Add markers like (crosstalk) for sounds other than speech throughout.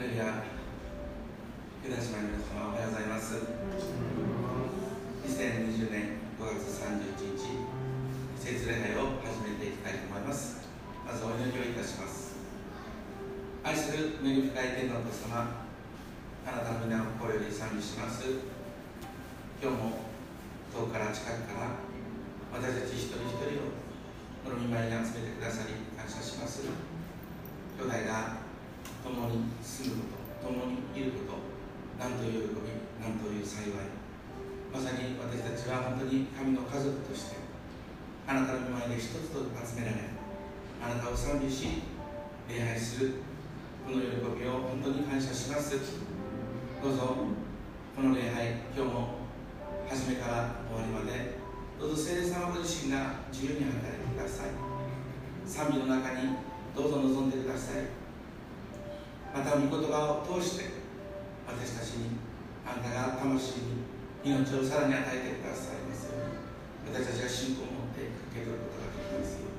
レルヤユダ島の皆様おはようございます。2020年5月31日節礼拝を始めていきたいと思います。まずお祈りをいたします。愛する恵み深い天皇と様あなたの皆を心より賛美します。今日も遠くから近くから私たち一人一人をこの見舞いに集めてくださり感謝します。あなたを賛美し礼拝する。この喜びを本当に感謝します。どうぞこの礼拝今日も初めから終わりまで。どうぞ聖霊様ご自身が自由に働いてください。賛美の中にどうぞ望んでください。また御言葉を通して私たちにあなたが魂に命をさらに与えてくださいますように私たちが信仰を持って受け取ることができますように。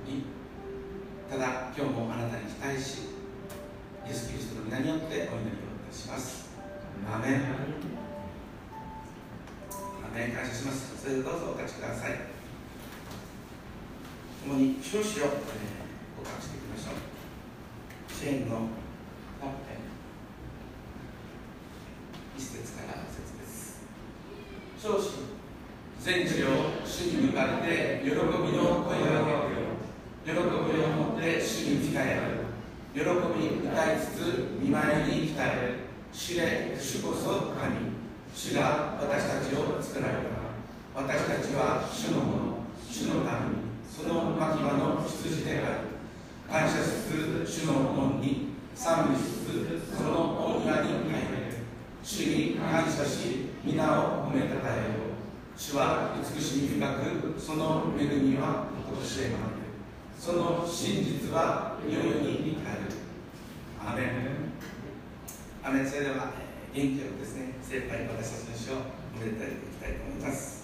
ただ今日もあなたに期待しイエス・キリストの皆によってお祈りをいたします。アメン。メン。感謝します。それでどうぞお勝ちください。共に少子を、えー、告白していきましょう。支援の本編。一節から節です。少子全地を主に向かって喜びの声を上げ喜びを持って主に仕え喜び歌いつつ見舞いに来たれ知れ主こそ神。主が私たちを作られた。私たちは主のもの。主のためにその牧場の羊である。感謝しつつ主の門に。賛美しつつその大庭に入る主に感謝し皆を褒めたたえよ。う主は美しみ深くその恵みはとしえまでその真実は世に至る。アメン。アメンそれでは元気をですね精一杯私たちの主をおめでたいていきたいと思います。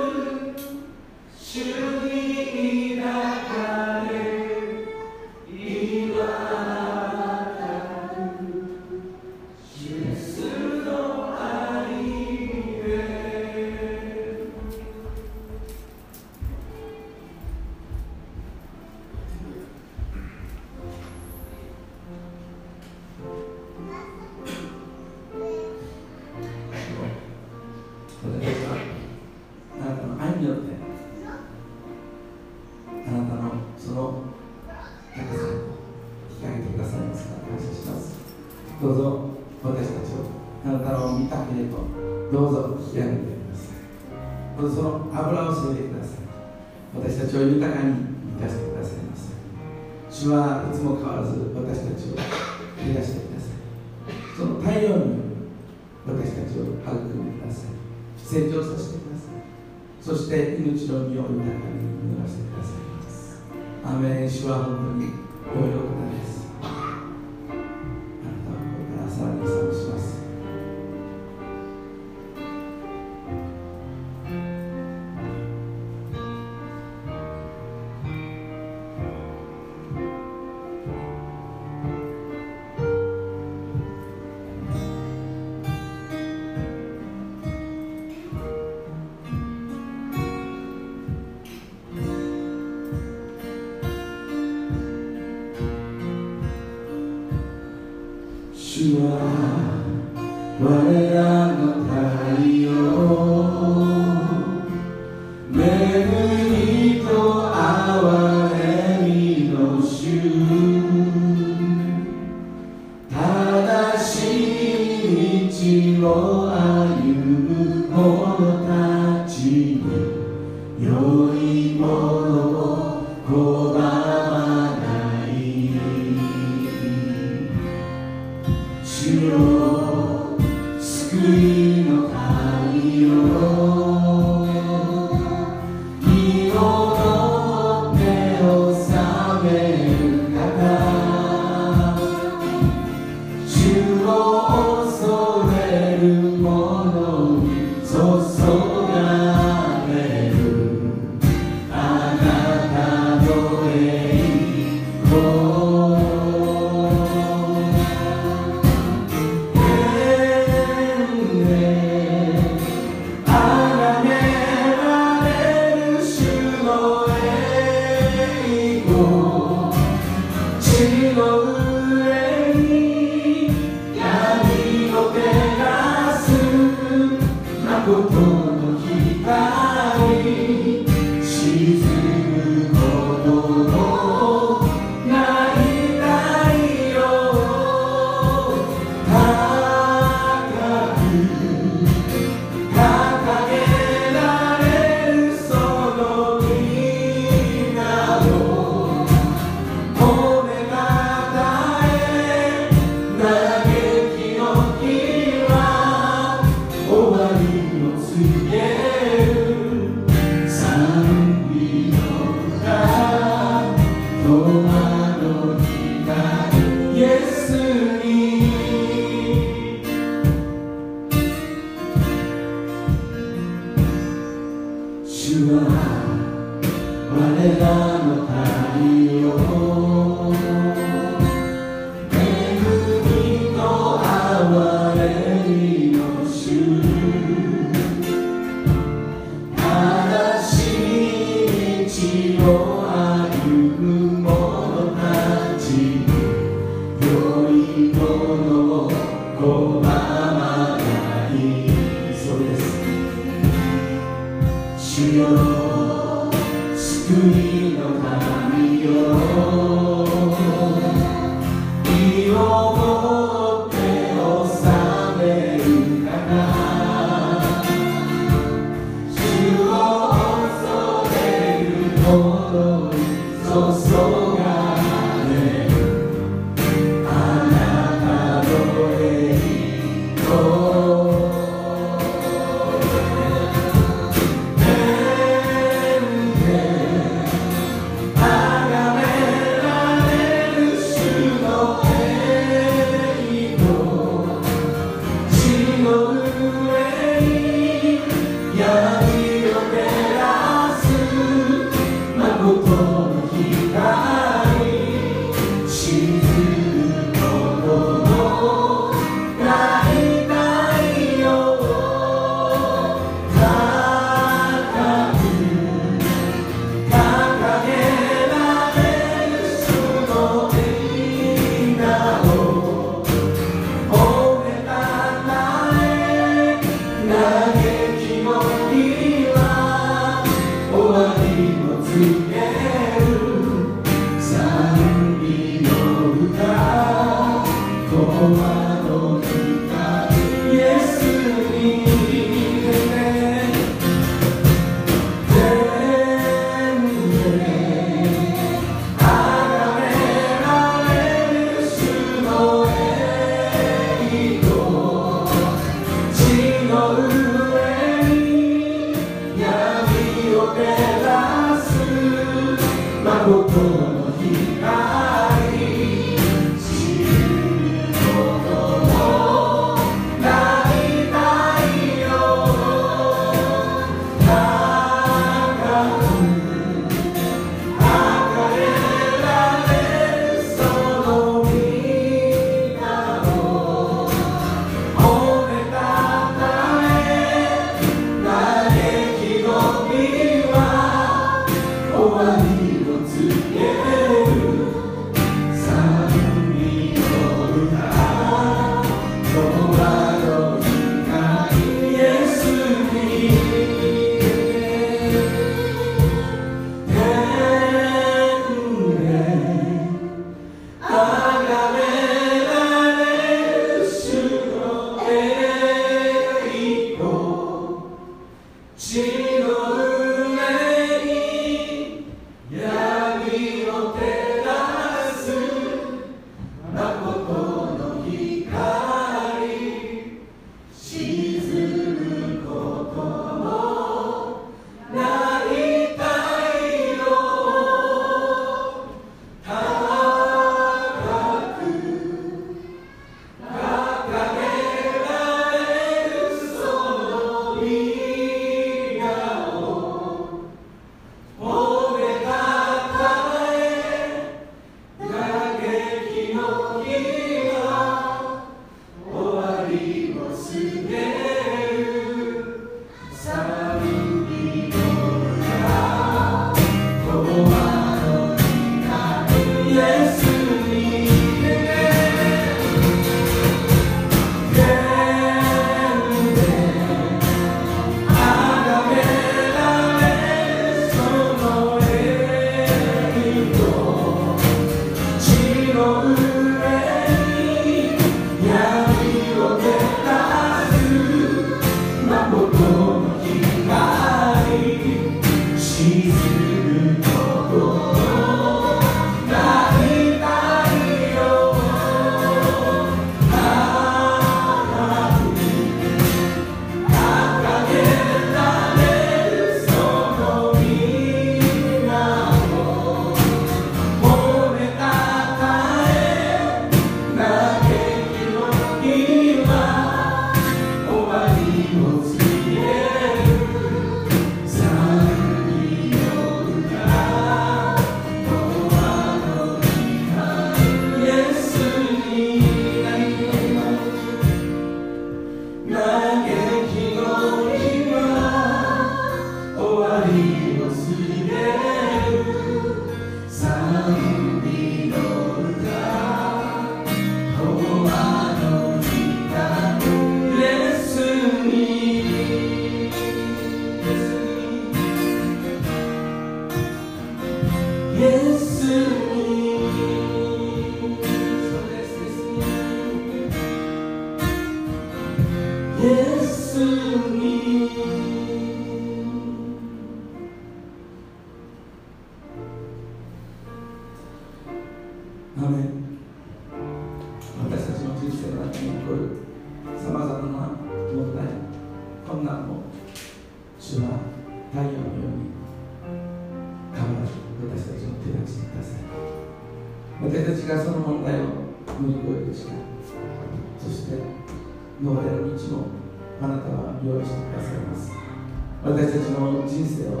私たちの人生を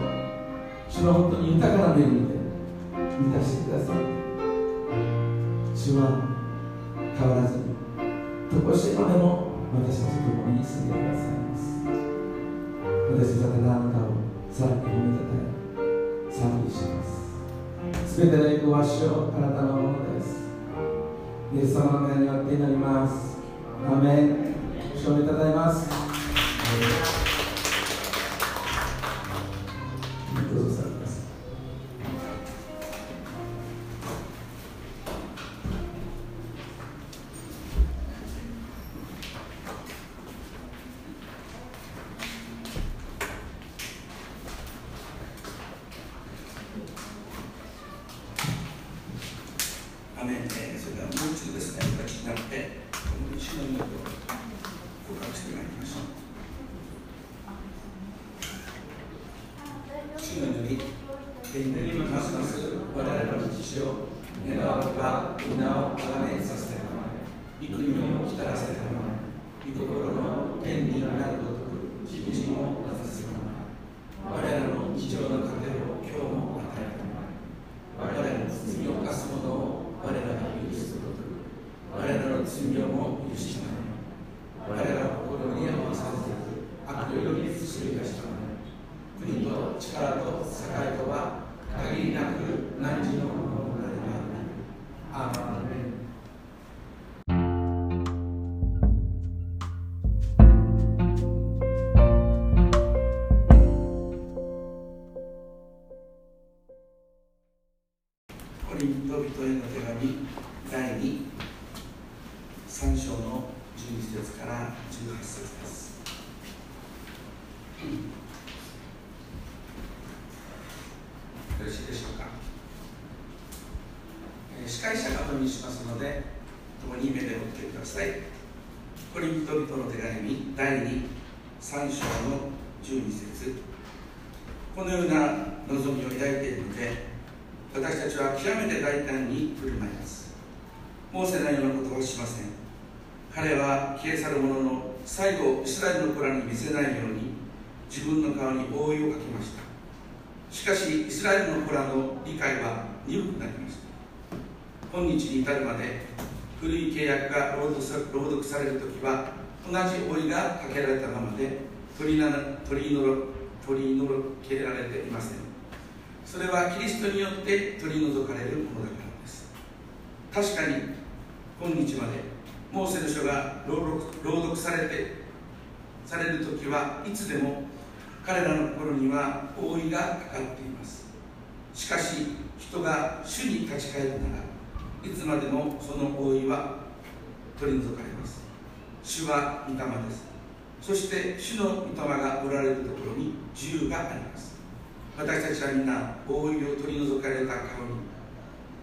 主の本当に豊かな恵みで満たしてください主は変わらずにとこしえまでも私たちと共に住んでくださいます。私たちはただあなたをさらに褒めたたえ賛美します。すべての栄光は主よあなたのものです。イエス様の名によって祈ります。アメン。主をたたえます。ように自分の顔に覆いをかけました。しかしイスラエルの子らの理解は鈍くなりました。今日に至るまで古い契約が朗読される時は同じ老いがかけられたままで取りな取り除取り除けられていません。それはキリストによって取り除かれるものだからです。確かに今日までモーセの書が朗読朗読されてされる時はいつでも彼らの心には覆いがかかっています。しかし人が主に立ち返るならいつまでもその覆いは取り除かれます。主は御霊です。そして主の御霊がおられるところに自由があります。私たちはみんな覆いを取り除かれた顔に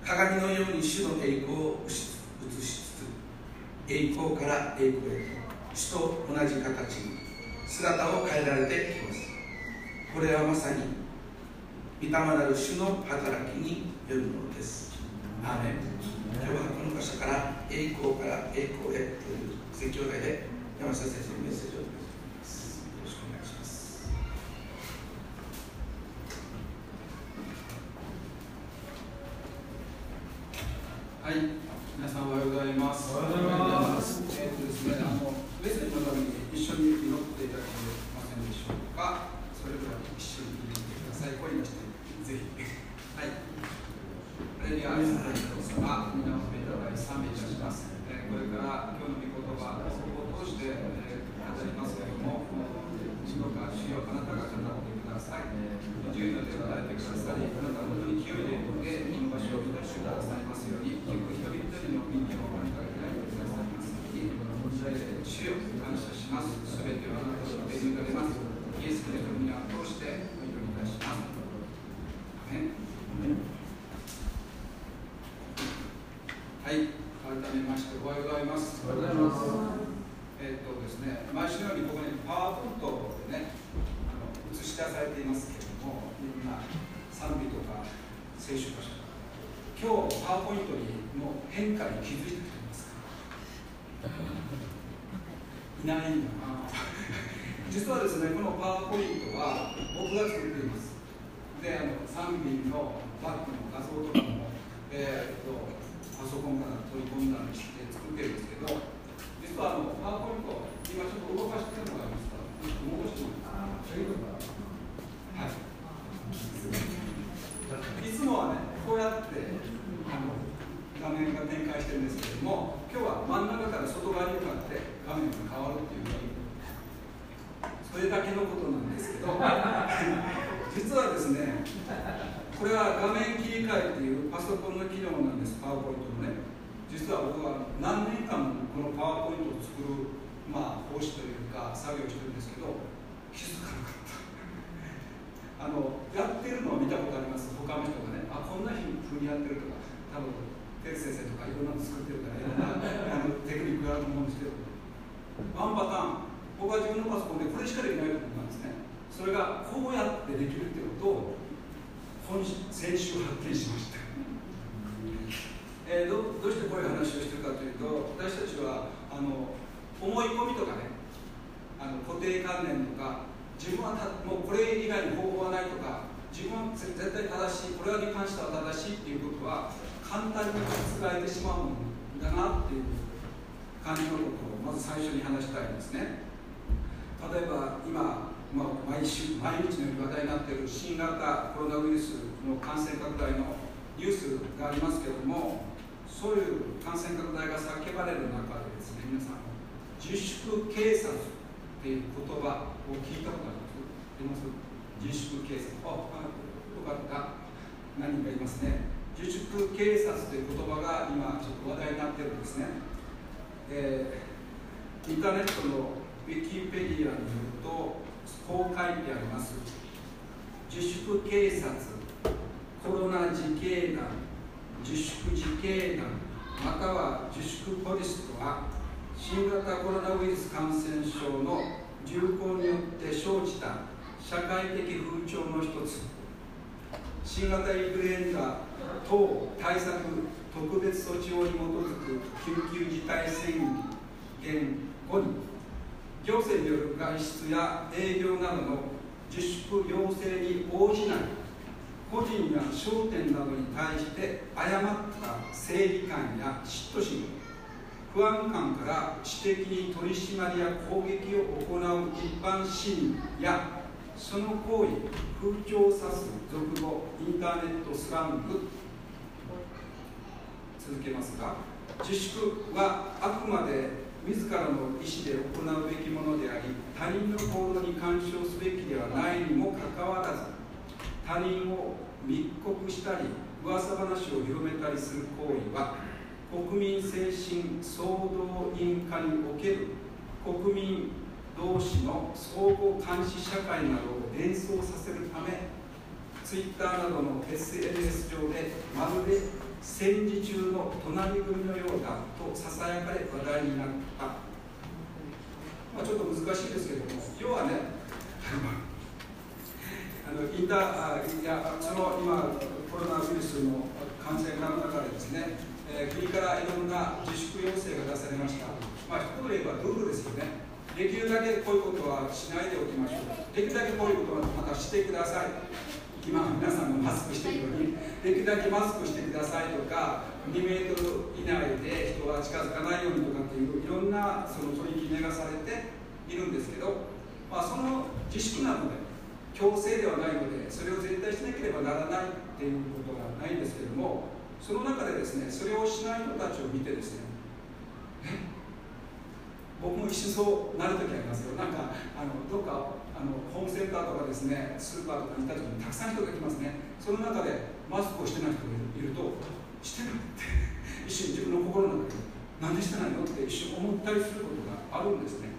鏡のように主の栄光を映しつつ栄光から栄光へと主と同じ形に姿を変えられてきますこれはまさに御霊なる主の働きによるものですアーメン今日はこの箇所から栄光から栄光へという説教題で山下先生のメッセージをお願いしますよろしくお願いしますはい、皆さんおはようございます。おはようございます。えーとですね、あのメッセージのために一緒に祈っは。それぞれ一緒に祈ってください。声出してぜひ。はい。これに愛する様、皆をめたたえ賛美いたします。えーこれから今日の御言葉を通して、えー語りますけれども、主よあなたが語ってください。自由の手を与えてください、あなたの本当に清いでこの場所を満たしてくださいますように、結構一人一人の耳をお願いいたしますように、主主よ感謝しますすべてはあなたの手に委ねますイエス・キリストの皆を通してお祈りいたしますアメンはい改めましておはようございますおはようございますえっとですね毎週のようにここにパワーポイントでねあの映し出されていますけれどもみんな賛美とか聖書箇所とか今日パワーポイントにの変化に気づいた人いますかいないんだな (laughs) 実はですねこのパワーポイントは僕が作っています。であの賛美のバックの画像とかも、(laughs) えー、っとパソコンから取り込んだりして作ってるんですけど実はあのパワーポイント今ちょっと動かしてるのがありますから動かしてもらってはい。いつもはねこうやってあの画面が展開してるんですけれども今日は真ん中から外側に向かって画面が変わるっていうそれだけのことなんですけ実はですねこれは画面切り替えっていうパソコンの機能なんですパワーポイントのね。実は僕は何年間もこのパワーポイントを作るまあ講師というか作業してるんですけど気づかなかった。あのやってるのを見たことあります。他の人がねあこんなふうにやってるとか多分テル先生とかいろんなの作ってるからいろんなあのテクニックがあると思うんですけど。ワンパターン。僕は自分のパソコンでこれしかできないと思ったんですねそれがこうやってできるってことを今先週発見しました、(laughs) えー、どどうしてこういう話をしてるかというと私たちはあの思い込みとかねあの固定観念とか自分はたもうこれ以外に方法はないとか自分は絶対正しいこれに関しては正しいっていうことは簡単に覆ってしまうんだなっていう感じのことをまず最初に話したいんですね。例えば今、まあ、毎週毎日のように話題になっている新型コロナウイルスの感染拡大のニュースがありますけれどもそういう感染拡大が叫ばれる中でですね皆さん自粛警察っていう言葉を聞いたことあります？自粛警察。ああよかった。何人かいますね。自粛警察という言葉が今ちょっと話題になってるんですね、えー、インターネットのウィキペディアによるとこう書いてあります。自粛警察コロナ自警団自粛自警団または自粛ポリスとは新型コロナウイルス感染症の流行によって生じた社会的風潮の一つ。新型インフルエンザ等対策特別措置法に基づく緊急事態宣言後に行政による外出や営業などの自粛要請に応じない個人や商店などに対して誤った正義感や嫉妬心不安感から私的に取り締まりや攻撃を行う一般市民やその行為風潮を指す俗語インターネットスラング。続けますが自粛はあくまで自らの意思で行うべきものであり他人の行動に干渉すべきではないにもかかわらず他人を密告したり噂話を広めたりする行為は国民精神総動員化における国民同士の相互監視社会などを連想させるためツイッターなどの SNS 上でまるで戦時中の隣組のようだとささやかれ話題になった、まあ、ちょっと難しいですけども要はね (laughs) あのインターいやその今コロナウイルスの感染がの中でですね、えー、国からいろんな自粛要請が出されました、まあ、一言で言えばルールですよね。できるだけこういうことはしないでおきましょう。できるだけこういうことはまたしてください。今皆さんがマスクしているのにできるだけマスクしてくださいとか2メートル以内で人は近づかないようにとかっていういろんなその取り決めがされているんですけど、まあ、その自粛なので強制ではないのでそれを絶対しなければならないっていうことがないんですけどもその中でですねそれをしない人たちを見てですね僕も一瞬そうなる時ありますよ。なんかあのどっかあのホームセンターとかですねスーパーとかにいた時にたくさん人が来ますね。その中でマスクをしてない人がいるとしてないって。(laughs) 一瞬自分の心の中でなんでしてないのって一瞬思ったりすることがあるんですね。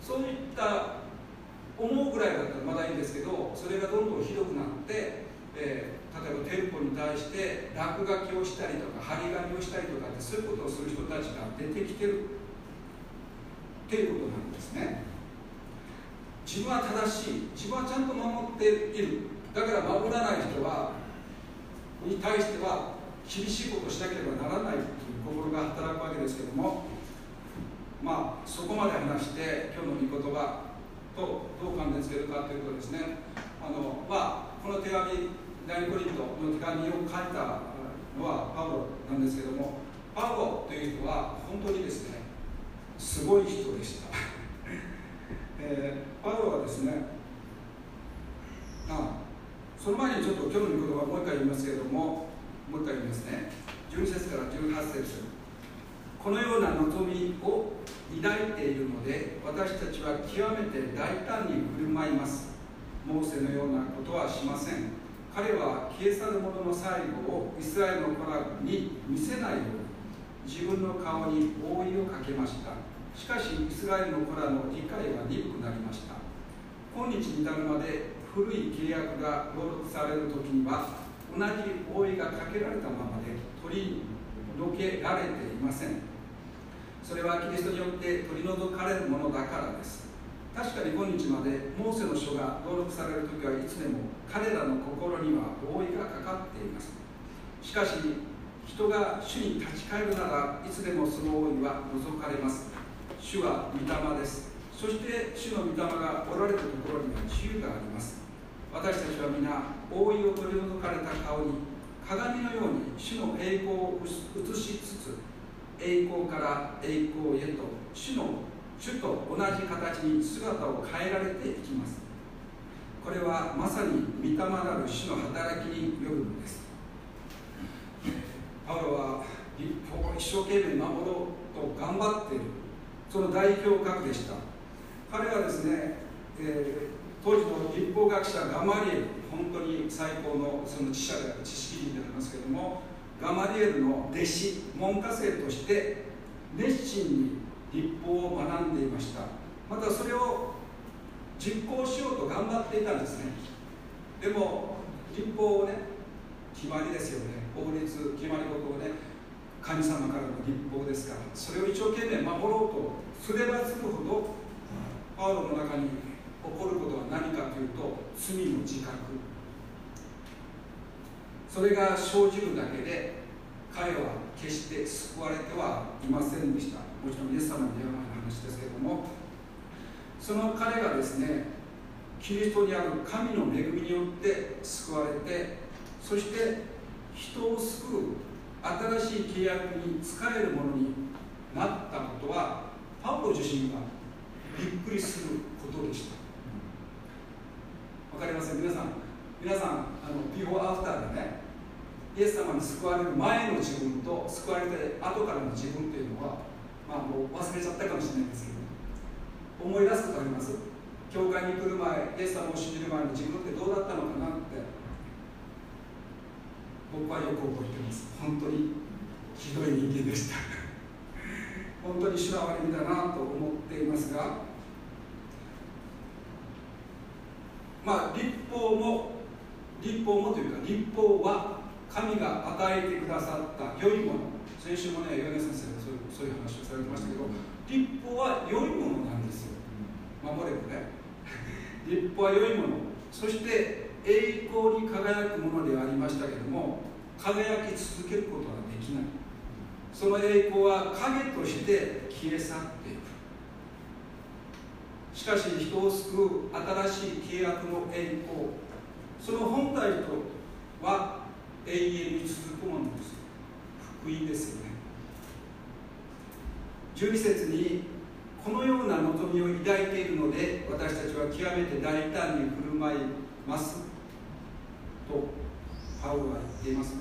そういった思うぐらいだったらまだいいんですけどそれがどんどんひどくなって、えー例えば店舗に対して落書きをしたりとか張り紙をしたりとかってそういうことをする人たちが出てきてるっていうことなんですね。自分は正しい。自分はちゃんと守っている。だから守らない人はに対しては厳しいことをしなければならないという心が働くわけですけどもまあそこまで話して今日の御言葉とどう関連付けるかということですね。あのまあこの手紙第二コリントの手紙を書いたのはパウロなんですけどもパウロという人は本当にですねすごい人でした、えーパウロはですねあその前にちょっと今日の言葉もう一回言いますけれどももう一回言いますね。12節から18節。このような望みを抱いているので私たちは極めて大胆に振る舞います。モーセのようなことはしません。彼は消え去る者の最後をイスラエルの子らに見せないように自分の顔に覆いをかけました。しかしイスラエルの子らの理解は鈍くなりました。今日に至るまで古い契約が朗読される時には同じ覆いがかけられたままで取り除けられていません。それはキリストによって取り除かれるものだからです。確かに今日までモーセの書が朗読される時はいつでも彼らの心には覆いがかかっています。しかし人が主に立ち返るならいつでもその覆いは除かれます。主は御霊です。そして主の御霊がおられるところには自由があります。私たちは皆覆いを取り除かれた顔に鏡のように主の栄光を映しつつ栄光から栄光へと主の主と同じ形に姿を変えられていきます。これはまさに御霊なる主の働きによるのです。パウロは立法を一生懸命守ろうと頑張っている。その代表格でした。彼はですね、えー当時の立法学者ガマリエル本当に最高のその知者である知識人でありますけれどもガマリエルの弟子門下生として熱心に立法を学んでいました。またそれを実行しようと頑張っていたんですね。でも立法をね決まりですよね。法律決まり事をね神様からの立法ですからそれを一生懸命守ろうとすればするほどパウロの中に起こることは何かというと罪の自覚。それが生じるだけで彼は決して救われてはいませんでした。もちろんイエス様の出会い話ですけれどもその彼がですねキリストにある神の恵みによって救われてそして人を救う新しい契約に使えるものになったことはパウロ自身がびっくりすることでした。わかります皆さん皆さんあのビフォーアフターでねイエス様に救われる前の自分と救われて後からの自分というのはまあもう忘れちゃったかもしれないんですけど思い出すことあります？教会に来る前イエス様を信じる前の自分ってどうだったのかなって僕はよく覚えてます。本当にひどい人間でした。本当に主の憐れみだなと思っていますがまあ立法も立法もというか立法は神が与えてくださった良いもの。先週もね米先生がそういうそういう話をされてましたけど立法は良いものなんですよ。守ればね。立法は良いもの。そして栄光に輝くものでありましたけども輝き続けることはできない。その栄光は影として消え去っていく。しかし人を救う新しい契約の栄光。その本体とは永遠に続くものです。福音ですよね。12節にこのような望みを抱いているので私たちは極めて大胆に振る舞います。とパウロは言っています。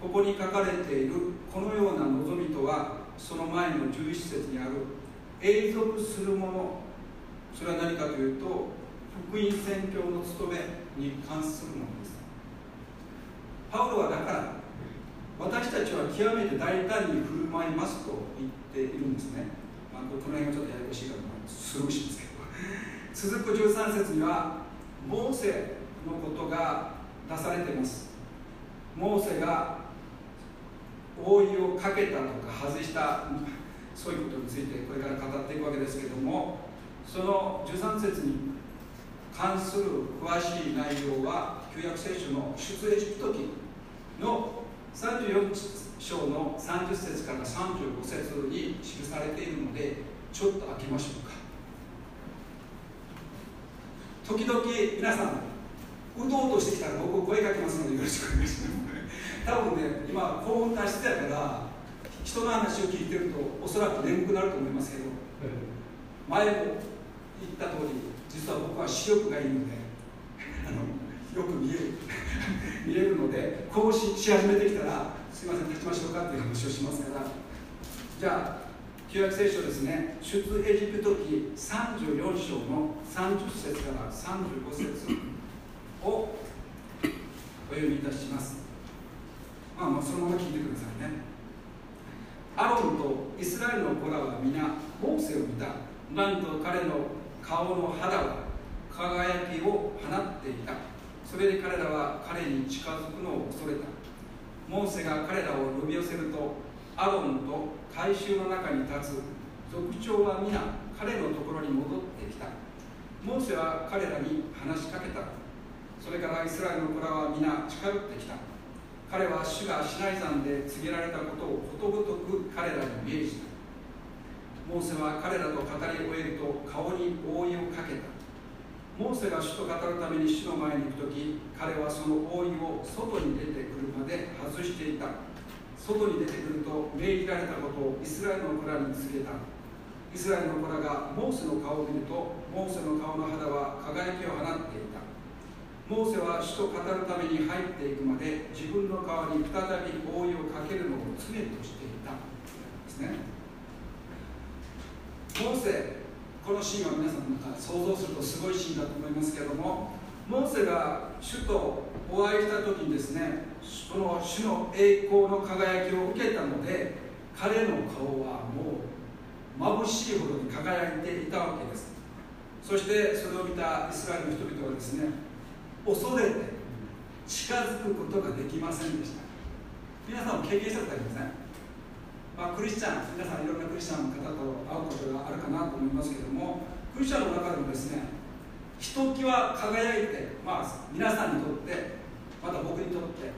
ここに書かれているこのような望みとはその前の11節にある永続するもの。それは何かというと福音宣教の務めに関するものです。パウロはだから私たちは極めて大胆に振る舞いますと言っているんですね、まあ、この辺がちょっとややこしいから、まあ、スルーしますけど続く13節にはモーセのことが出されています。モーセが覆いをかけたとか外したそういうことについてこれから語っていくわけですけどもその13節に関する詳しい内容は旧約聖書の出エジプト記の34章の30節から35節に記されているのでちょっと開けましょうか。時々皆さんうとうとしてきたら僕声かけますのでよろしくお願いします。多分ね今興奮達してたから人の話を聞いてるとおそらく眠くなると思いますけど前も言った通り実は僕は視力がいいのであのよく見える (laughs) 見えるのでこうしし始めてきたらすいません立ちましょうかっていう話をしますから。じゃあ旧約聖書ですね。出エジプト記34章の30節から35節をお読みいたします。まあ、まあそのまま聞いてくださいね。アロンとイスラエルの子らは皆モーセを見た。なんと彼の顔の肌は輝きを放っていた。それで彼らは彼に近づくのを恐れた。モーセが彼らを呼び寄せるとアロンと改宗の中に立つ。族長は皆彼のところに戻ってきた。モーセは彼らに話しかけた。それからイスラエルの子らは皆近寄ってきた。彼は主がシナイ山で告げられたことをことごとく彼らに命じた。モーセは彼らと語り終えると顔に覆いをかけた。モーセが主と語るために主の前に行く時彼はその覆いを外に出てくるまで外していた。外に出てくると命じられたことをイスラエルの子らに告げた。イスラエルの子らがモーセの顔を見るとモーセの顔の肌は輝きを放っていたモーセは主と語るために入っていくまで自分の顔に再び覆いをかけるのを常としていた。ですね。モーセこのシーンは皆さんの中想像するとすごいシーンだと思いますけどもモーセが主とお会いした時にですねその主の栄光の輝きを受けたので彼の顔はもう眩しいほどに輝いていたわけです。そしてそれを見たイスラエルの人々はですね恐れて近づくことができませんでした。皆さんも経験したことありません、まあ、クリスチャン皆さんいろんなクリスチャンの方と会うことがあるかなと思いますけどもクリスチャンの中でもですねひときわ輝いて、まあ、皆さんにとってまた僕にとって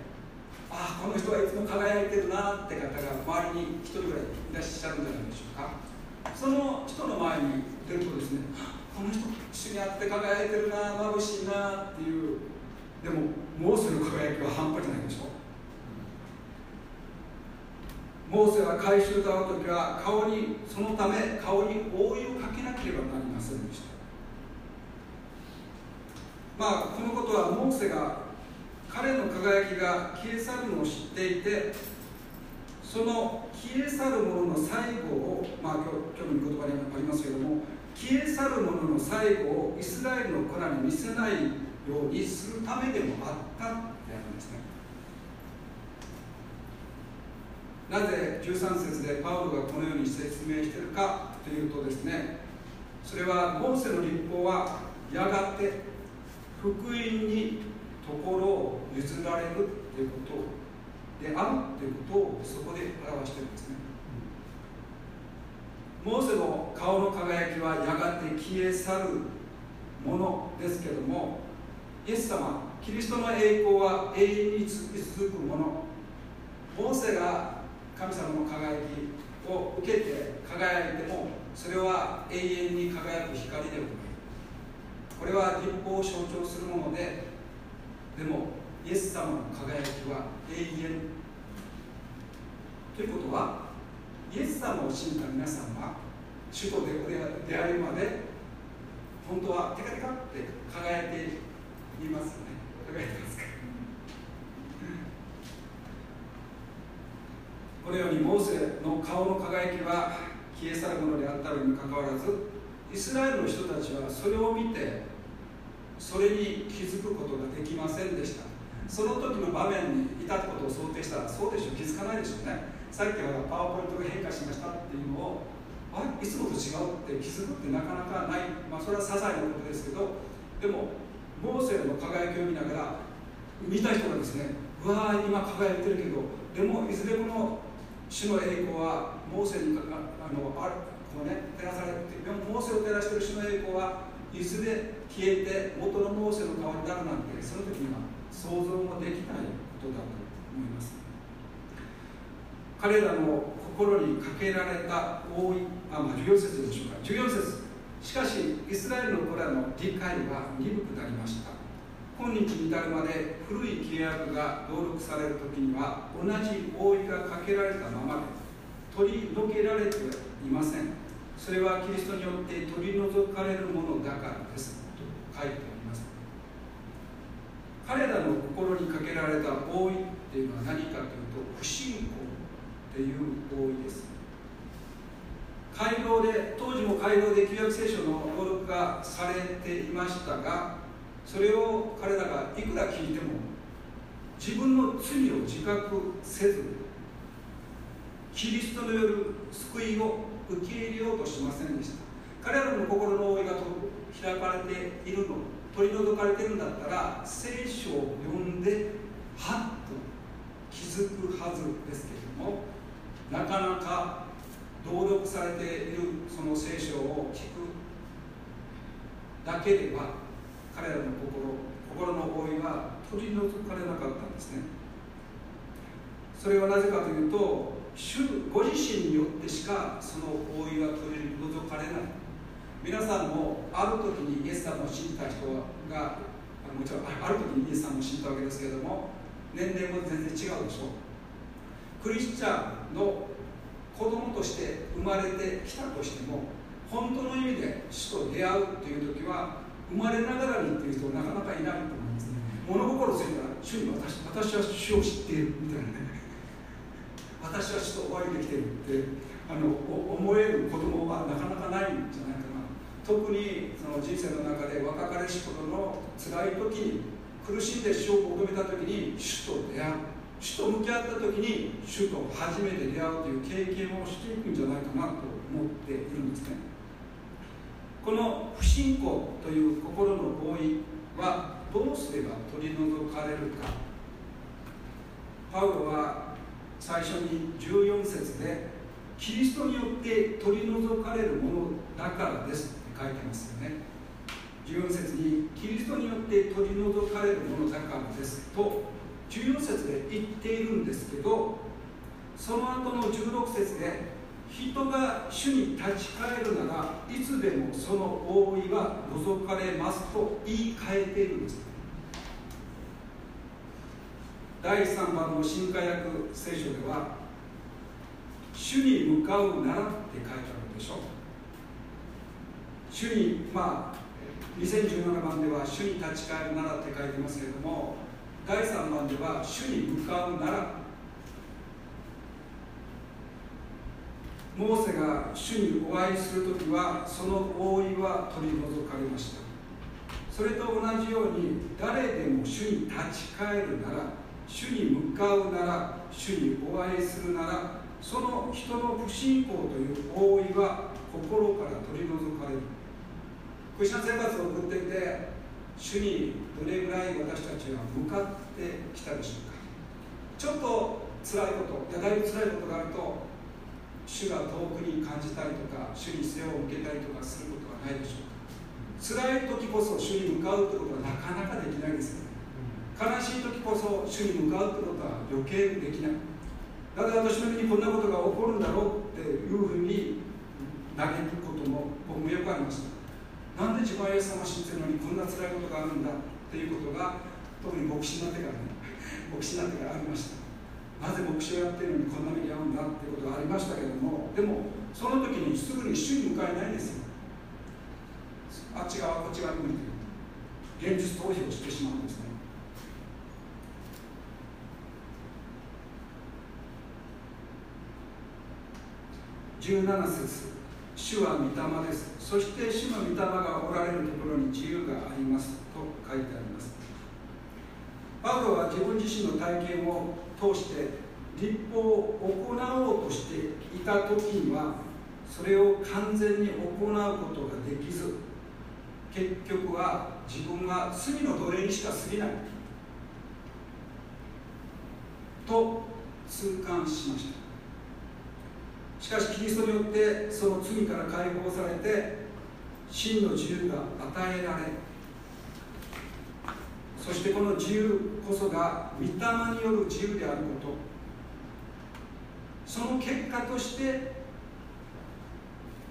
ああこの人はいつも輝いてるなって方が周りに1人ぐらいいらっしゃるんじゃないでしょうか。その人の前に出るとですねこの人一緒に会って輝いてるな眩しいなっていう。でもモーセの輝きは半端じゃないでしょ。モーセは回収歌う時は顔にそのため顔に覆いをかけなければなりませんでした。まあこのことはモーセが彼の輝きが消え去るのを知っていてその消え去るものの最後をまあ今日今日の言葉にありますけれども消え去るもの最後をイスラエルの子らに見せないようにするためでもあったってやるんですね。なぜ13節でパウロがこのように説明しているかというとですねそれはモーセの立法はやがて福音にところを譲られるということであるということをそこで表しているんですね。モーセの顔の輝きはやがて消え去るものですけどもイエス様キリストの栄光は永遠に続くもの。モーセが神様の輝きを受けて輝いてもそれは永遠に輝く光ではない。これは立法を象徴するものででもイエス様の輝きは永遠。ということはイエス様を信じた皆さんは主と出会えるまで本当はテカテカって輝いていますよね。輝いてますか？このようにモーセの顔の輝きは消え去るものであったのにもかかわらずイスラエルの人たちはそれを見てそれに気づくことができませんでした。その時の場面にいたことを想定したらそうでしょう。気づかないでしょうね。さっきはパワーポイントが変化しましたっていうのをあいつもと違うって気づくってなかなかない。まあそれは些細なことですけどでもモーセの輝きを見ながら見た人がですねうわー今輝いてるけどでもいずれこの主の栄光はモーセにかあのあこうね照らされてでもモーセを照らしてる主の栄光はいずれ消えて元のモーセの顔になるなんてその時には想像もできないことだと思います。彼らの心にかけられた大いあ、まあ、14節でしょうか。14節しかしイスラエルの子らの理解は鈍くなりました。今日に至るまで古い契約が登録される時には同じ覆いがかけられたままで取り除けられていません。それはキリストによって取り除かれるものだからです。と書いてあります。彼らの心にかけられた覆いっていうのは何かというと不信仰。っていう覆いです。街道で当時も街道で旧約聖書の登録がされていましたがそれを彼らがいくら聞いても自分の罪を自覚せずキリストによる救いを受け入れようとしませんでした。彼らの心の覆いが開かれているの取り除かれているんだったら聖書を読んではっと気づくはずですけれどもなかなか登録されているその聖書を聞くだけでは彼らの心心の覆いは取り除かれなかったんですね。それはなぜかというと主ご自身によってしかその覆いは取り除かれない。皆さんもある時にイエス様を信じた人がもちろんある時にイエス様を信じたわけですけれども年齢も全然違うでしょう。クリスチャンの子供として生まれてきたとしても本当の意味で主と出会うっていう時は生まれながらにっていう人はなかなかいないと思いますね。物心ついたら主に私私は主を知っているみたいなね。私は主とお会いできているってあの思える子供はなかなかないんじゃないかな。特にその人生の中で若かりし頃の辛い時に苦しんで主を求めた時に主と出会う。主と向き合った時に主と初めて出会うという経験をしていくんじゃないかなと思っているんですね。この不信仰という心の合意はどうすれば取り除かれるか。パウロは最初に14節でキリストによって取り除かれるものだからですって書いてますよね。14節にキリストによって取り除かれるものだからですと14節で言っているんですけどその後の16節で人が主に立ち返るならいつでもその覆いは除かれますと言い換えているんです。第3番の新化訳聖書では主に向かうならって書いてあるでしょ。う主にまあ2017番では主に立ち返るならって書いてますけれども第3番では主に向かうならモーセが主にお会いするときはその覆いは取り除かれました。それと同じように誰でも主に立ち返るなら主に向かうなら主にお会いするならその人の不信仰という覆いは心から取り除かれる。クリスチャン生活を送っていて主にどれぐらい私たちは向かってきたでしょうか。ちょっと辛いことやだいぶ辛いことがあると主が遠くに感じたりとか主に背を向けたりとかすることはないでしょうか。辛い時こそ主に向かうということはなかなかできないですよね。悲しい時こそ主に向かうということは余計できない。だから私の身にこんなことが起こるんだろうっていうふうに嘆くことも僕もよくありましたなんで自分はイエス様を信じてるのにこんな辛いことがあるんだっていうことが特に牧師になってからね (laughs) 牧師になってからありました。なぜ牧師をやってるのにこんな目に遭うんだっていうことがありましたけどもでもその時にすぐに主に向かえないんですよ。あっち側こっち側に向いてる。現実逃避をしてしまうんですね。17節。主は御霊です。そして主の御霊がおられるところに自由があります。と書いてあります。パウロは自分自身の体験を通して立法を行おうとしていた時にはそれを完全に行うことができず結局は自分が罪の奴隷にしか過ぎない。と痛感しました。しかしキリストによってその罪から解放されて真の自由が与えられそしてこの自由こそが御霊による自由であること。その結果として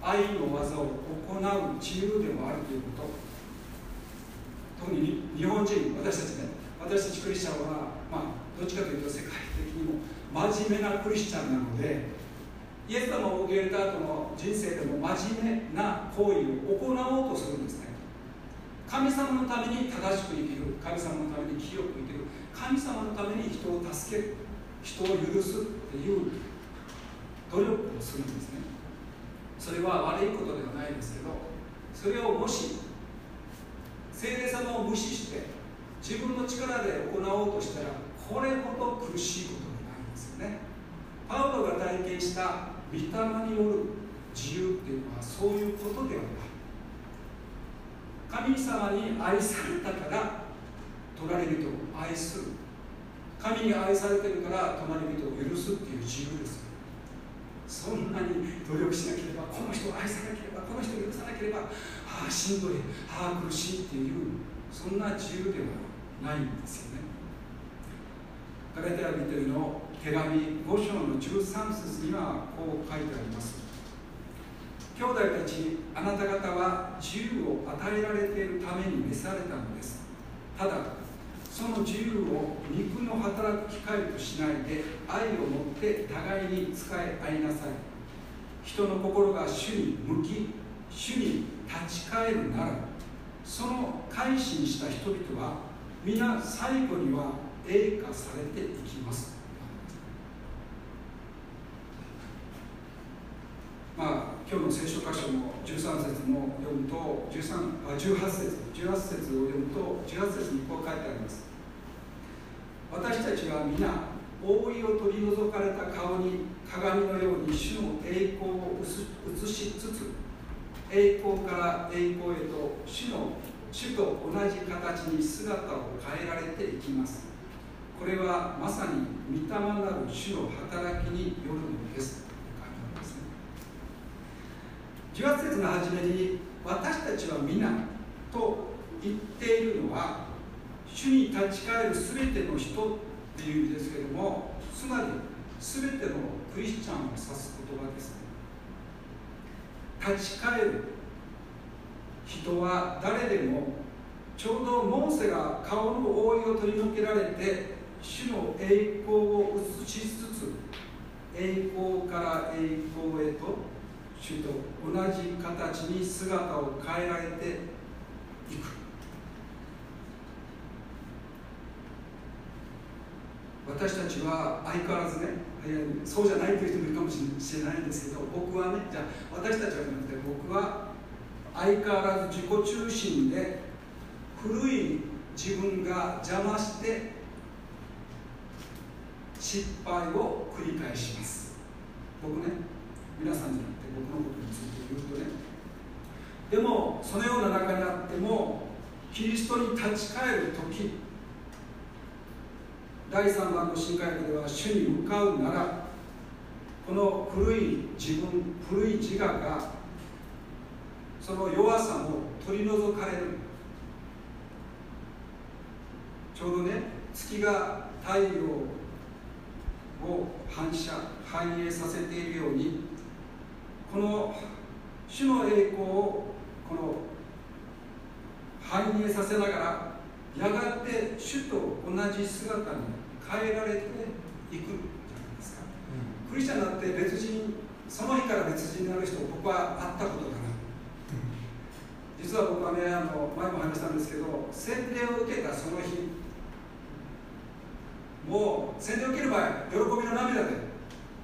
愛の技を行う自由でもあるということ。特に日本人私たちね私たちクリスチャンは、まあ、どっちかというと世界的にも真面目なクリスチャンなのでイエス様を受け入れた後の人生でも真面目な行為を行おうとするんですね。神様のために正しく生きる。神様のために清く生きる。神様のために人を助ける。人を許すっていう努力をするんですね。それは悪いことではないですけどそれをもし聖霊様を無視して自分の力で行おうとしたらこれほど苦しいことになるんですよね。パウロが体験した御霊による自由っていうのはそういうことではない神様に愛されたから隣人を愛する神に愛されてるから隣人を許すっていう自由ですそんなに努力しなければこの人を愛さなければこの人を許さなければああしんどい。ああ苦しいっていうそんな自由ではないんですよね。ガラテヤ人への手紙5章の13節にはこう書いてあります。兄弟たちあなた方は自由を与えられているために召されたのです。ただその自由を肉の働く機会としないで愛を持って互いに使い合いなさい。人の心が主に向き主に立ち返るならその改心した人々は皆最後には栄華されていきます。まあ今日の聖書箇所も13節も読むと13あ18節18節を読むと18節にこう書いてあります。私たちは皆覆いを取り除かれた顔に鏡のように主の栄光を映しつつ栄光から栄光へと主の主と同じ形に姿を変えられていきます。これはまさに御霊なる主の働きによるのです18節の初めに私たちは皆と言っているのは主に立ち返る全ての人っていう意味ですけれどもつまり全てのクリスチャンを指す言葉ですね。立ち返る人は誰でもちょうどモーセが顔の覆いを取り除けられて主の栄光を映しつつ栄光から栄光へと主と同じ形に姿を変えられていく。私たちは相変わらずねそうじゃないという人もいるかもしれないんですけど僕はねじゃあ私たちはじゃなくて僕は相変わらず自己中心で古い自分が邪魔して失敗を繰り返します。僕ね皆さんじゃなくて僕のことについて言うとね。でもそのような中にあってもキリストに立ち返る時第3番の新科学では主に向かうならこの古い自分古い自我がその弱さも取り除かれる。ちょうどね月が太陽を反射反映させているようにこの主の栄光をこの反映させながらやがて主と同じ姿に変えられていくじゃないですか、うん、クリスチャンになって別人その日から別人になる人僕は会ったことがない、うん、実は僕はねあの前も話したんですけど洗礼を受けたその日もう洗礼を受ける場合喜びの涙で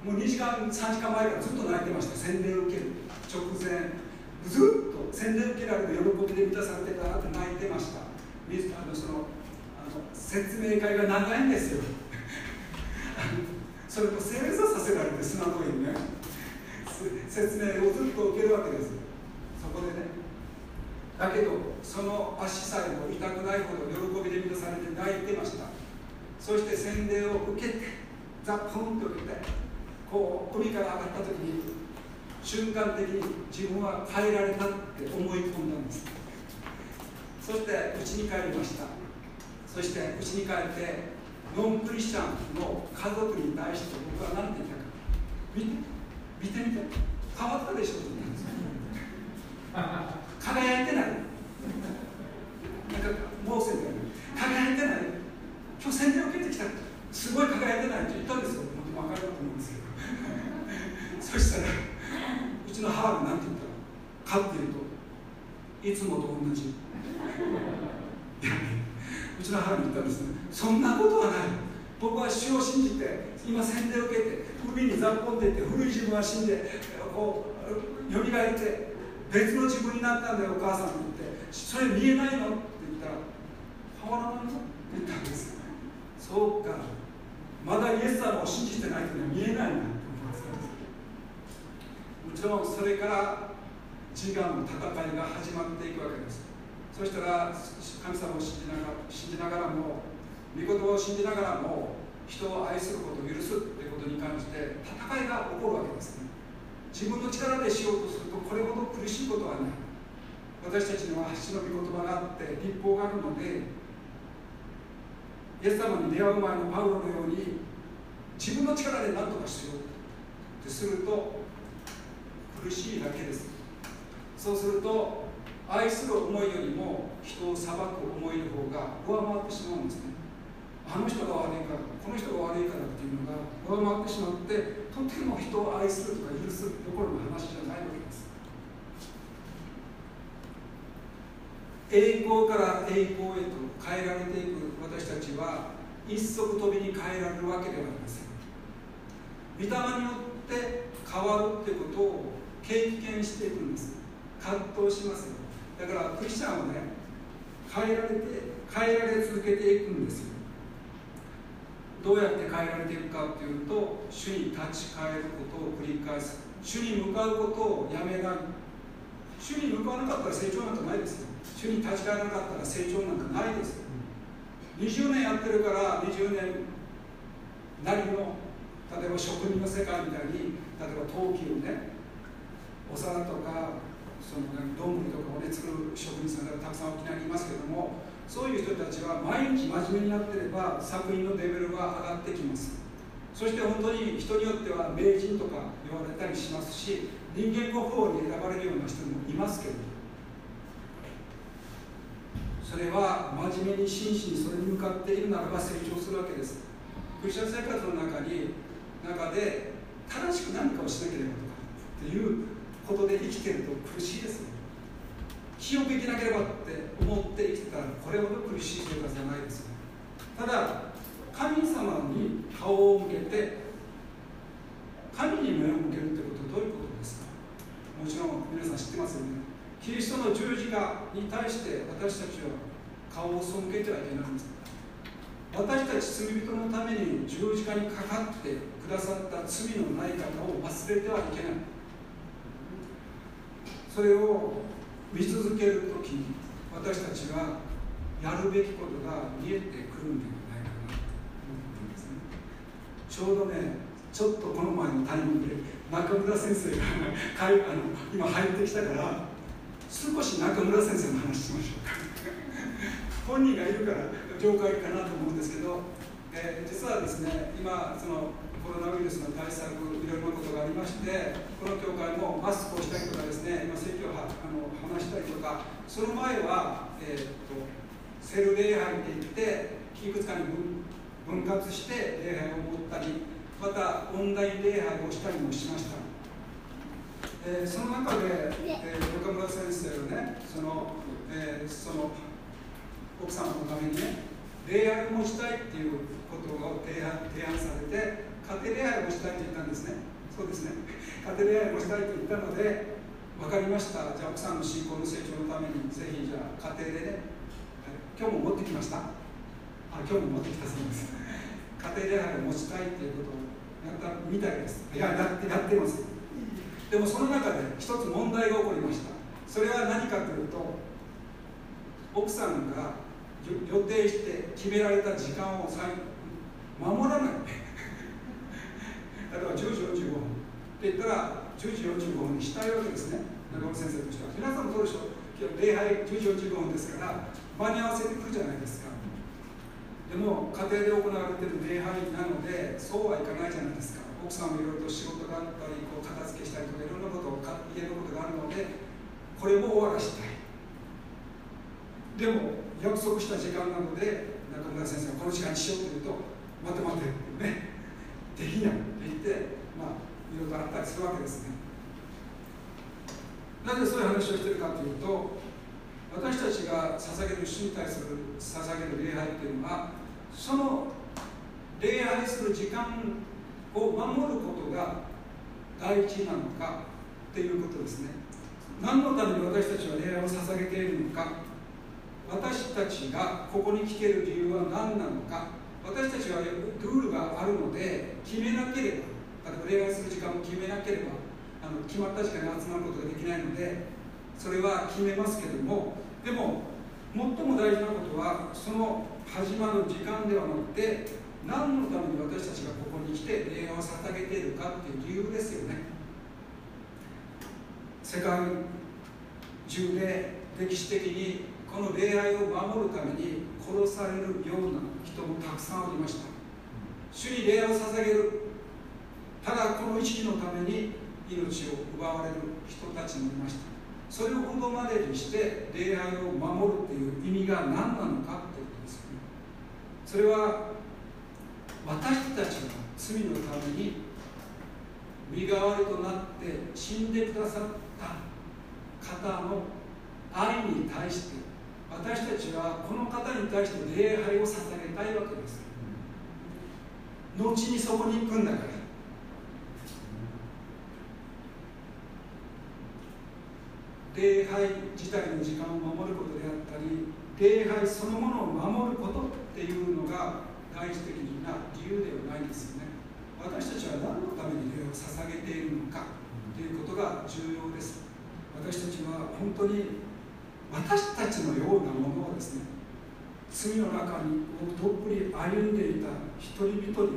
もう2時間3時間前からずっと泣いてました。洗礼を受ける直前ずっと洗礼を受けられる喜びで満たされてたなって泣いてました。あのそのあの説明会が長いんですよ。(laughs) それと正座させられて砂の上にね。説明をずっと受けるわけです。そこでねだけどその足さえも痛くないほど喜びで満たされて泣いてました。そして洗礼を受けてザポンと受けてこう海から上がった時に瞬間的に自分は変えられたって思い込んだんです。そして家に帰りました。そして家に帰ってノンクリスチャンの家族に対して僕は何て言ったか。見て見てみて。変わったでしょって言ったんです輝いてないなんかもうせん輝いてない今日洗礼を受けてきたすごい輝いてないって言ったんですよ本当分かると思うんですけどそしたらうちの母が何て言ったかっていうといつもと同じいやうちの母に言ったんですねそんなことはない僕は主を信じて今洗礼を受けて海にざっこんでいって古い自分は死んでこうよみがえって別の自分になったんだよお母さんって言って。それ見えないの？って言ったら変わらないのって言ったんですよそうか。まだイエス様を信じてないというのは見えないなって思もちろんそれから自我の戦いが始まっていくわけです。そしたら神様を信じながら信じながらも御言葉を信じながらも人を愛することを許す。に関して戦いが起こるわけですね。自分の力でしようとするとこれほど苦しいことはない。私たちには主の御言葉があって立法があるのでイエス様に出会う前のパウロのように自分の力で何とかしようってすると苦しいだけです。そうすると愛する思いよりも人を裁く思いの方が上回ってしまうんですね。あの人が悪いから。この人が悪いからっていうのが上回ってしまってとても人を愛するとか許すどころの話じゃないわけです。栄光から栄光へと変えられていく私たちは一足飛びに変えられるわけではありません。御霊によって変わるってことを経験していくんです。葛藤しますよ。だからクリスチャンはね変えられて変えられ続けていくんですよ。どうやって変えられていくかっていうと主に立ち返ることを繰り返す。主に向かうことをやめない。主に向かわなかったら成長なんかないですよ。主に立ち返らなかったら成長なんかないです。20年やってるから20年なりの例えば職人の世界みたいに例えば陶器をねお皿とかその丼とかをね作る職人さんがたくさん沖縄にいますけどもそういう人たちは毎日真面目にやってれば作品のレベルが上がってきます。そして本当に人によっては名人とか言われたりしますし人間国宝に選ばれるような人もいますけどそれは真面目に真摯にそれに向かっているならば成長するわけです。クリスチャン生活の中に中で正しく何かをしなければとかっていうことで生きてると苦しいですね。清く生きなければって思って生きてたらこれほど苦しい生活じゃないですよただ神様に顔を向けて神に目を向けるってことはどういうことですか？もちろん皆さん知ってますよね。キリストの十字架に対して私たちは顔を背けてはいけないんです。私たち罪人のために十字架にかかってくださった罪のない方を忘れてはいけない。それを見続けるときに私たちはやるべきことが見えてくるんではないかなと思っていますね。ちょうどねちょっとこの前のタイミングで中村先生があの今入ってきたから少し中村先生の話しましょうか。本人がいるから了解かなと思うんですけど、えー、実はですね今そのコロナウイルスの対策いろいろなことがありましてこの教会もマスクをしたりとかですね今説教はあの話したりとかその前は、えー、っとセル礼拝って言っていくつかに分割して礼拝を持ったりまたオンライン礼拝をしたりもしました、えー、その中で、えー、岡村先生はねその,、えー、その奥様のためにね礼拝を持ちたいっていうことを提案提案されて家庭礼拝をしたいと言ったんですね。そうですね。家庭礼拝をしたいと言ったので分かりました。じゃあ奥さんの信仰の成長のためにぜひじゃあ家庭でね今日も持ってきました。あ今日も持ってきたそうです。(laughs) 家庭礼拝を持ちたいっていうことをやったみたいです。いややってやってます。でもその中で一つ問題が起こりました。それは何かというと奥さんが予定して決められた時間を守らない。例えば10時45分。って言ったら10時45分にしたいわけですね。中村先生としては。皆さんもどうでしょう。今日礼拝10時45分ですから間に合わせてくるじゃないですか。でも家庭で行われている礼拝なのでそうはいかないじゃないですか。奥さんもいろいろと仕事があったりこう片付けしたりとかいろんなことを家のことがあるのでこれも終わらしたい。でも約束した時間なので中村先生がこの時間にしようと言うと待て待ってね。できないって言ってまあいろいろあったりするわけですね。なぜそういう話をしているかというと私たちが捧げる主に対する捧げる礼拝っていうのはその礼拝する時間を守ることが大事なのかっていうことですね。何のために私たちは礼拝を捧げているのか私たちがここに来ている理由は何なのか私たちはルールがあるので決めなければ例えば礼拝する時間を決めなければあの決まった時間に集まることができないのでそれは決めますけどもでも最も大事なことはその始まる時間ではなくて何のために私たちがここに来て礼拝を捧げているかっていう理由ですよね。世界中で歴史的にこの礼拝を守るために殺されるような人もたくさんおりました。主に礼拝を捧げる。ただこの意識のために命を奪われる人たちもいました。それほどまでにして礼拝を守るっていう意味が何なのかっていうことですよね。それは私たちが罪のために身代わりとなって死んでくださった方の愛に対して私たちはこの方に対して礼拝を捧げたいわけです。後にそこに行くんだから。礼拝自体の時間を守ることであったり礼拝そのものを守ることっていうのが大事的な理由ではないんですよね。私たちは何のために礼を捧げているのかということが重要です。私たちは本当に私たちのようなものをですね罪の中にどっぷり歩んでいた一人一人を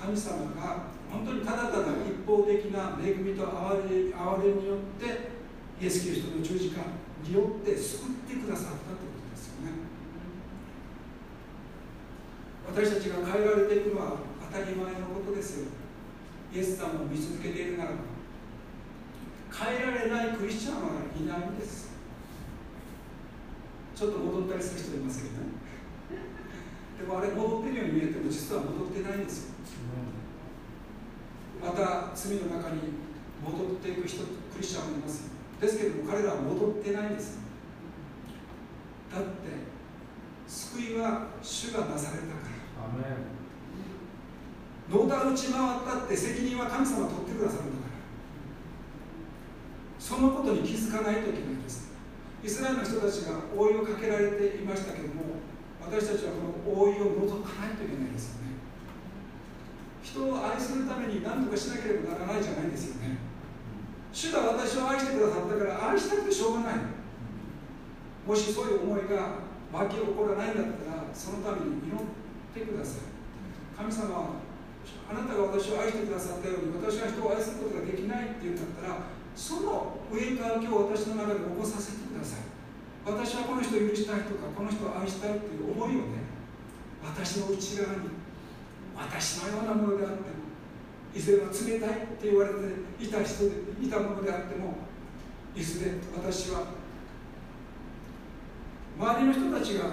神様が本当にただただ一方的な恵みと憐れ憐れによってイエス・キリストの十字架によって救ってくださったということですよね。私たちが変えられていくのは当たり前のことですよ。イエス様を見続けているならば変えられないクリスチャンはいないんです。ちょっと戻ったりする人いますけどね。(laughs) でもあれ戻ってるように見えても実は戻ってないんですよ。また罪の中に戻っていく人クリスチャンもいますですけども彼らは戻ってないんですだって救いは主がなされたから。野田打ち回ったって責任は神様取ってくださるんだから。そのことに気づかないといけないですイスラエルの人たちが覆いをかけられていましたけども私たちはこの覆いを除かないといけないですよね。人を愛するために何とかしなければならないじゃないですよね。主が私を愛してくださったから愛したくてしょうがない。もしそういう思いが湧き起こらないんだったらそのために祈ってください。神様あなたが私を愛してくださったように私が人を愛することができないっていうんだったらその上から今日私の中で起こさせてください。私はこの人を許したいとかこの人を愛したいっていう思いをね私の内側に私のようなものであってもいずれは冷たいって言われていた人でいたものであってもいずれ私は周りの人たちが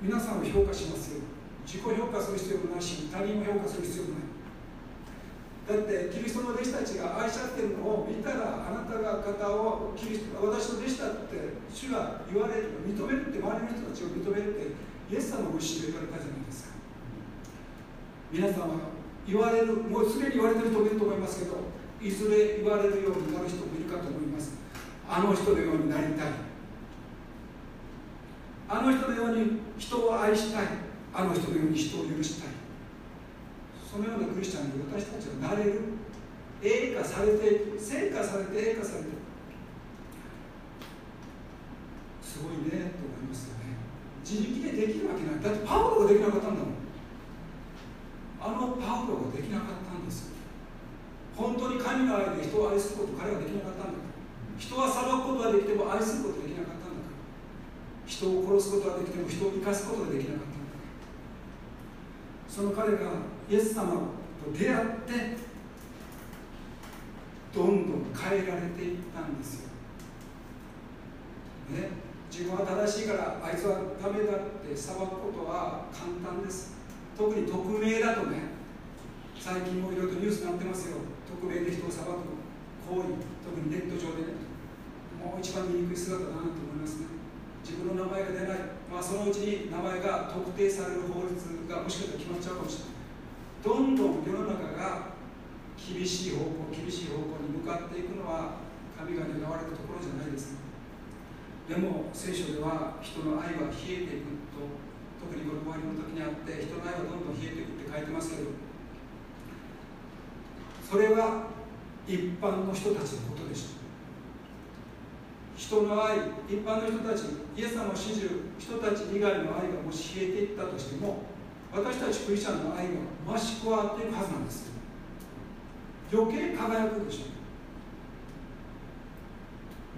皆さんを評価しますよ。自己評価する必要もないし他人を評価する必要もない。だってキリストの弟子たちが愛し合ってるのを見たらあなたが方をキリスト私の弟子だって主が言われる認めるって周りの人たちを認めるってイエス様ご自身が言われたじゃないですか。皆さんは言われるもうすでに言われてる人もいると思いますけどいずれ言われるようになる人もいるかと思います。あの人のようになりたい。あの人のように人を愛したい。あの人のように人を許したい。そのようなクリスチャンに私たちはなれる。栄化されていく成果されて栄化されて。いくすごいねと思いますよね。自力でできるわけない。だってパウロができなかったんだもん。あのパウロができなかったんです。本当に神の愛で人を愛すること彼はできなかったんだ。人は裁くことはできても愛することができなかったんだ。から人を殺すことはできても人を生かすことができなかったんだ。からその彼がイエス様と出会ってどんどん変えられていったんですよ、ね、自分は正しいからあいつはダメだって裁くことは簡単です。特に匿名だとね最近もいろいろとニュースになってますよ。匿名で人を裁く行為。特にネット上でね。もう一番醜い姿だなと思いますね。自分の名前が出ない、まあ、そのうちに名前が特定される法律がもしかしたら決まっちゃうかもしれない。どんどん世の中が厳しい方向厳しい方向に向かっていくのは神が願われたところじゃないです。でも聖書では人の愛は冷えていく。と特にこの終わりの時にあって人の愛はどんどん冷えていくって書いてますけどそれは一般の人たちのことでした。人の愛一般の人たちイエス様を信じる人たち以外の愛がもし冷えていったとしても私たちクリスチャンの愛が増し加わっていくはずなんです余計輝くでしょ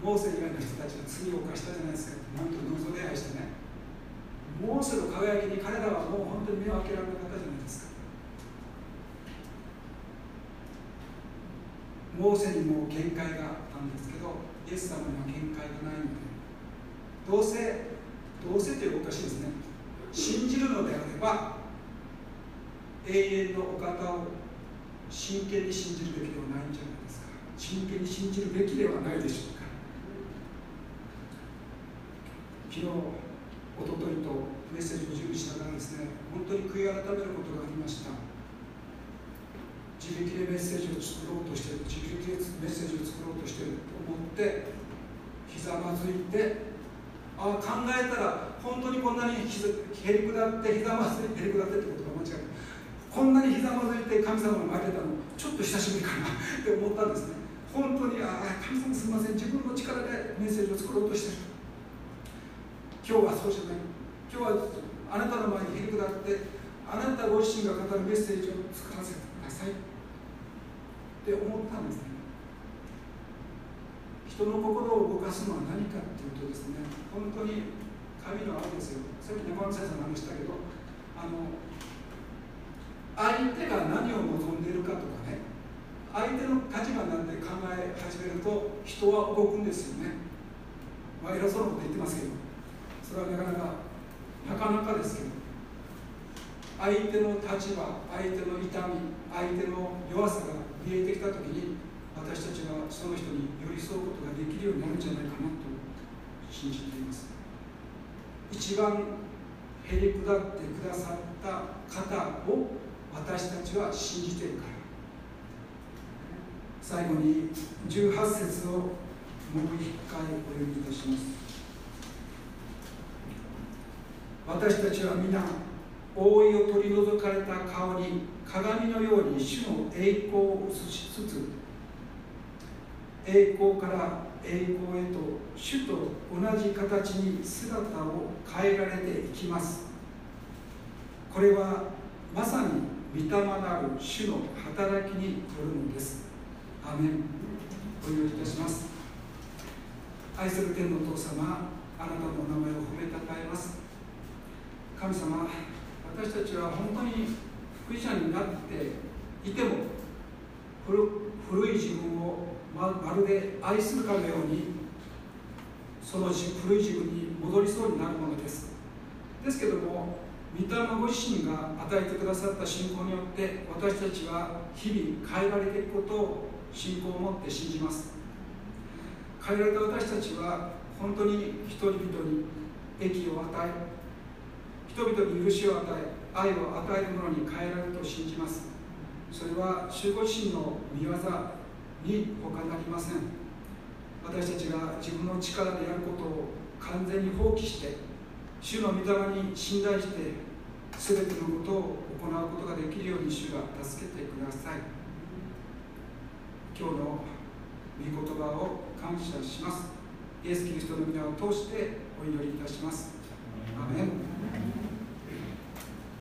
うモーセ以外の人たちが罪を犯したじゃないですかなんと偶像礼拝してねモーセの輝きに彼らはもう本当に目を開けられなかったじゃないですかモーセにも限界があったんですけどイエス様には限界がないのでどうせどうせというおかしいですね信じる。のであれば永遠のお方を真剣に信じるべきではないんじゃないですか。真剣に信じるべきではないでしょうか。昨日おとといとメッセージを準備しながらですね本当に悔い改めることがありました。自力でメッセージを作ろうとしてる自力でメッセージを作ろうとしてると思ってひざまずいてああ考えたら本当にこんなにへりくだってひざまずいてへりくだってってことが間違い。こんなにひざまずいて神様の前に出たのちょっと久しぶりかなって思ったんですね。本当にああ神様すみません。自分の力でメッセージを作ろうとしてる今日はそうじゃない。今日はあなたの前にへりくだってあなたご自身が語るメッセージを作らせてください。って思ったんですね。人の心を動かすのは何かっていうとですね本当に神の愛ですよ。さっき中村先生の話したけどあの相手が何を望んでいるかとかね相手の立場になって考え始めると人は動くんですよね。まあ偉そうなこと言ってますけどそれはなかなかなかなかですけど相手の立場相手の痛み相手の弱さが見えてきた時に私たちはその人に寄り添うことができるようになるんじゃないかなと信じています。一番へり下ってくださった方を私たちは信じているから最後に18節をもう一回お読みいたします。私たちは皆覆いを取り除かれた顔に鏡のように主の栄光を映しつつ栄光から栄光へと主と同じ形に姿を変えられていきます。これはまさに御霊なる主の働きによるのです。アメン。お祈りいたします。愛する天のお父様あなたのお名前を褒めたたえます。神様私たちは本当に福音者になっていても古い自分をまるで愛するかのようにその古い自分に戻りそうになるものです。ですけども御霊ご自身が与えてくださった信仰によって私たちは日々変えられていくことを信仰を持って信じます。変えられた私たちは本当に人々に益を与え人々に許しを与え愛を与えるものに変えられると信じます。それは守護神の御業に他なりません。私たちが自分の力でやることを完全に放棄して主の御霊に信頼してすべてのことを行うことができるように主が助けてください。今日の御言葉を感謝します。イエス・キリストの皆を通してお祈りいたします。アメン。